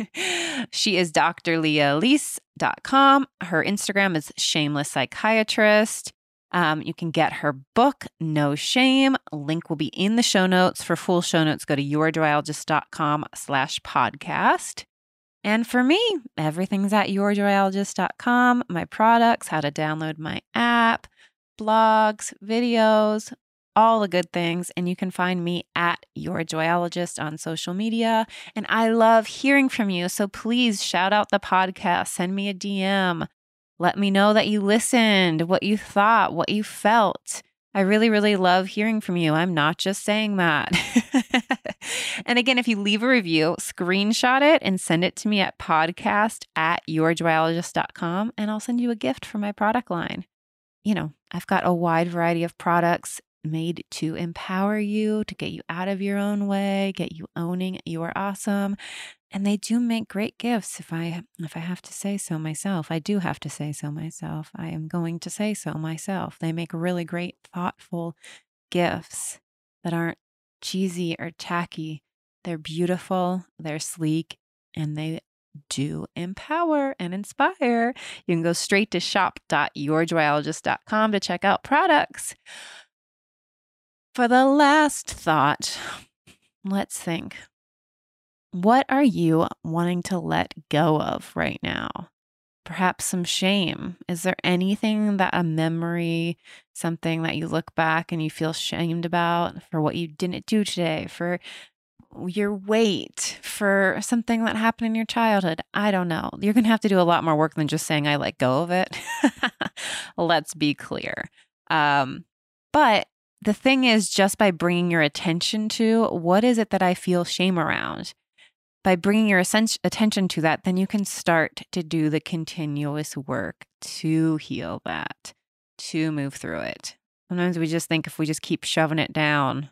(laughs) she is drlealis.com. Her Instagram is shameless psychiatrist. Um, you can get her book, No Shame. Link will be in the show notes. For full show notes, go to yourjoyologist.com slash podcast. And for me, everything's at yourjoyologist.com. My products, how to download my app, blogs, videos, all the good things. And you can find me at Your Joyologist on social media. And I love hearing from you. So please shout out the podcast, send me a DM. Let me know that you listened, what you thought, what you felt. I really, really love hearing from you. I'm not just saying that. (laughs) and again, if you leave a review, screenshot it and send it to me at podcast at yourjoyologist.com, and I'll send you a gift for my product line. You know, I've got a wide variety of products made to empower you, to get you out of your own way, get you owning you are awesome. And they do make great gifts if I if I have to say so myself. I do have to say so myself. I am going to say so myself. They make really great thoughtful gifts that aren't cheesy or tacky. They're beautiful, they're sleek, and they do empower and inspire. You can go straight to shop.yourjoyologist.com to check out products. For the last thought, let's think. What are you wanting to let go of right now? Perhaps some shame. Is there anything that a memory, something that you look back and you feel shamed about for what you didn't do today, for your weight, for something that happened in your childhood? I don't know. You're going to have to do a lot more work than just saying, I let go of it. (laughs) Let's be clear. Um, but the thing is, just by bringing your attention to what is it that I feel shame around, by bringing your attention to that, then you can start to do the continuous work to heal that, to move through it. Sometimes we just think if we just keep shoving it down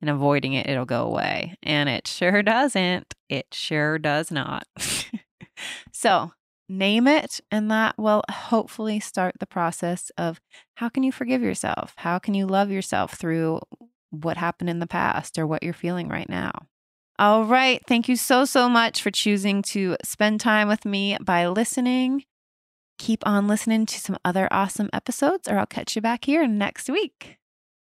and avoiding it, it'll go away. And it sure doesn't. It sure does not. (laughs) so, name it, and that will hopefully start the process of how can you forgive yourself? How can you love yourself through what happened in the past or what you're feeling right now? All right. Thank you so, so much for choosing to spend time with me by listening. Keep on listening to some other awesome episodes, or I'll catch you back here next week.